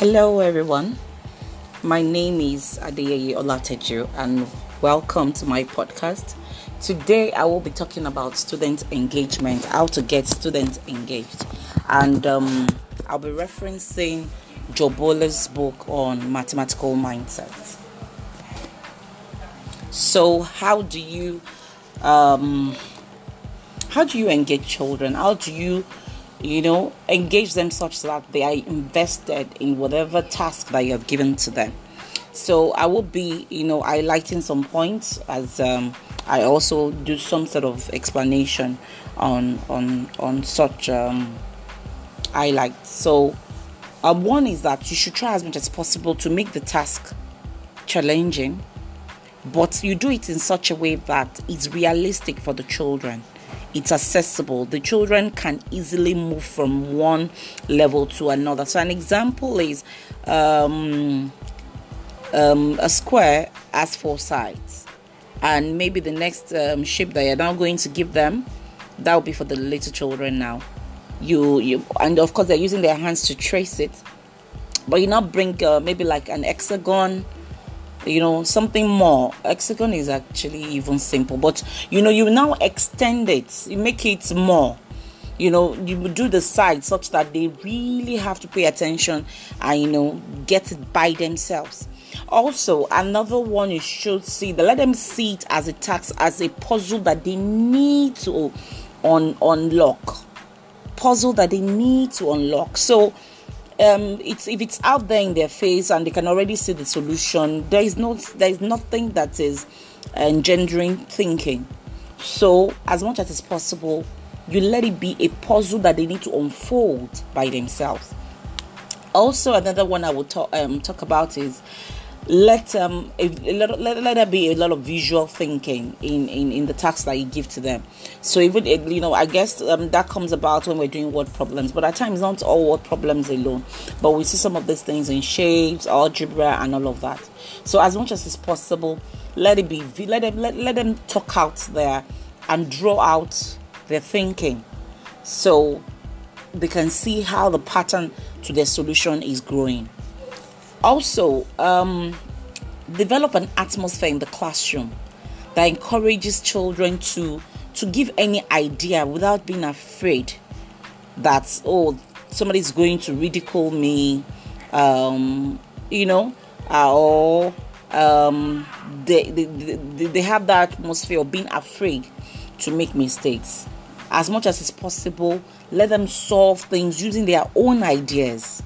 Hello, everyone. My name is Adeyeye Olateju, and welcome to my podcast. Today, I will be talking about student engagement, how to get students engaged, and um, I'll be referencing Jo Boaler's book on mathematical mindset. So, how do you um, how do you engage children? How do you you know engage them such that they are invested in whatever task that you have given to them. So i will be you know highlighting some points as um, i also do some sort of explanation on on on such um, highlights. So uh, one is that you should try as much as possible to make the task challenging but you do it in such a way that it's realistic for the children it's accessible. The children can easily move from one level to another. So, an example is um, um, a square has four sides, and maybe the next um, shape that you're now going to give them that will be for the little children now. You, you, and of course, they're using their hands to trace it, but you now bring uh, maybe like an hexagon you know something more. Hexagon is actually even simple but you know you now extend it. You make it more. You know you do the side such that they really have to pay attention and you know get it by themselves. Also another one you should see the let them see it as a task as a puzzle that they need to on unlock. Puzzle that they need to unlock. So um, it's if it's out there in their face and they can already see the solution, there is no there is nothing that is engendering thinking. So as much as it's possible, you let it be a puzzle that they need to unfold by themselves. Also, another one I will talk um, talk about is let um a, let, let, let there be a lot of visual thinking in, in in the tasks that you give to them. So even you know i guess um, that comes about when we're doing word problems but at times not all word problems alone but we see some of these things in shapes algebra and all of that. So as much as it's possible let it be let them let, let them talk out there and draw out their thinking. So they can see how the pattern to their solution is growing also, um, develop an atmosphere in the classroom that encourages children to to give any idea without being afraid that oh somebody's going to ridicule me, um, you know, uh, or um, they, they, they, they have that atmosphere of being afraid to make mistakes. As much as it's possible, let them solve things using their own ideas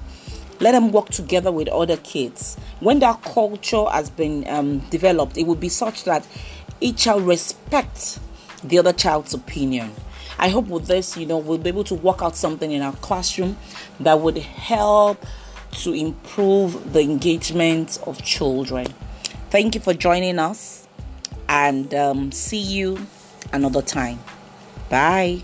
let them work together with other kids. When that culture has been um, developed it will be such that each child respects the other child's opinion. I hope with this you know we'll be able to work out something in our classroom that would help to improve the engagement of children. Thank you for joining us and um, see you another time. Bye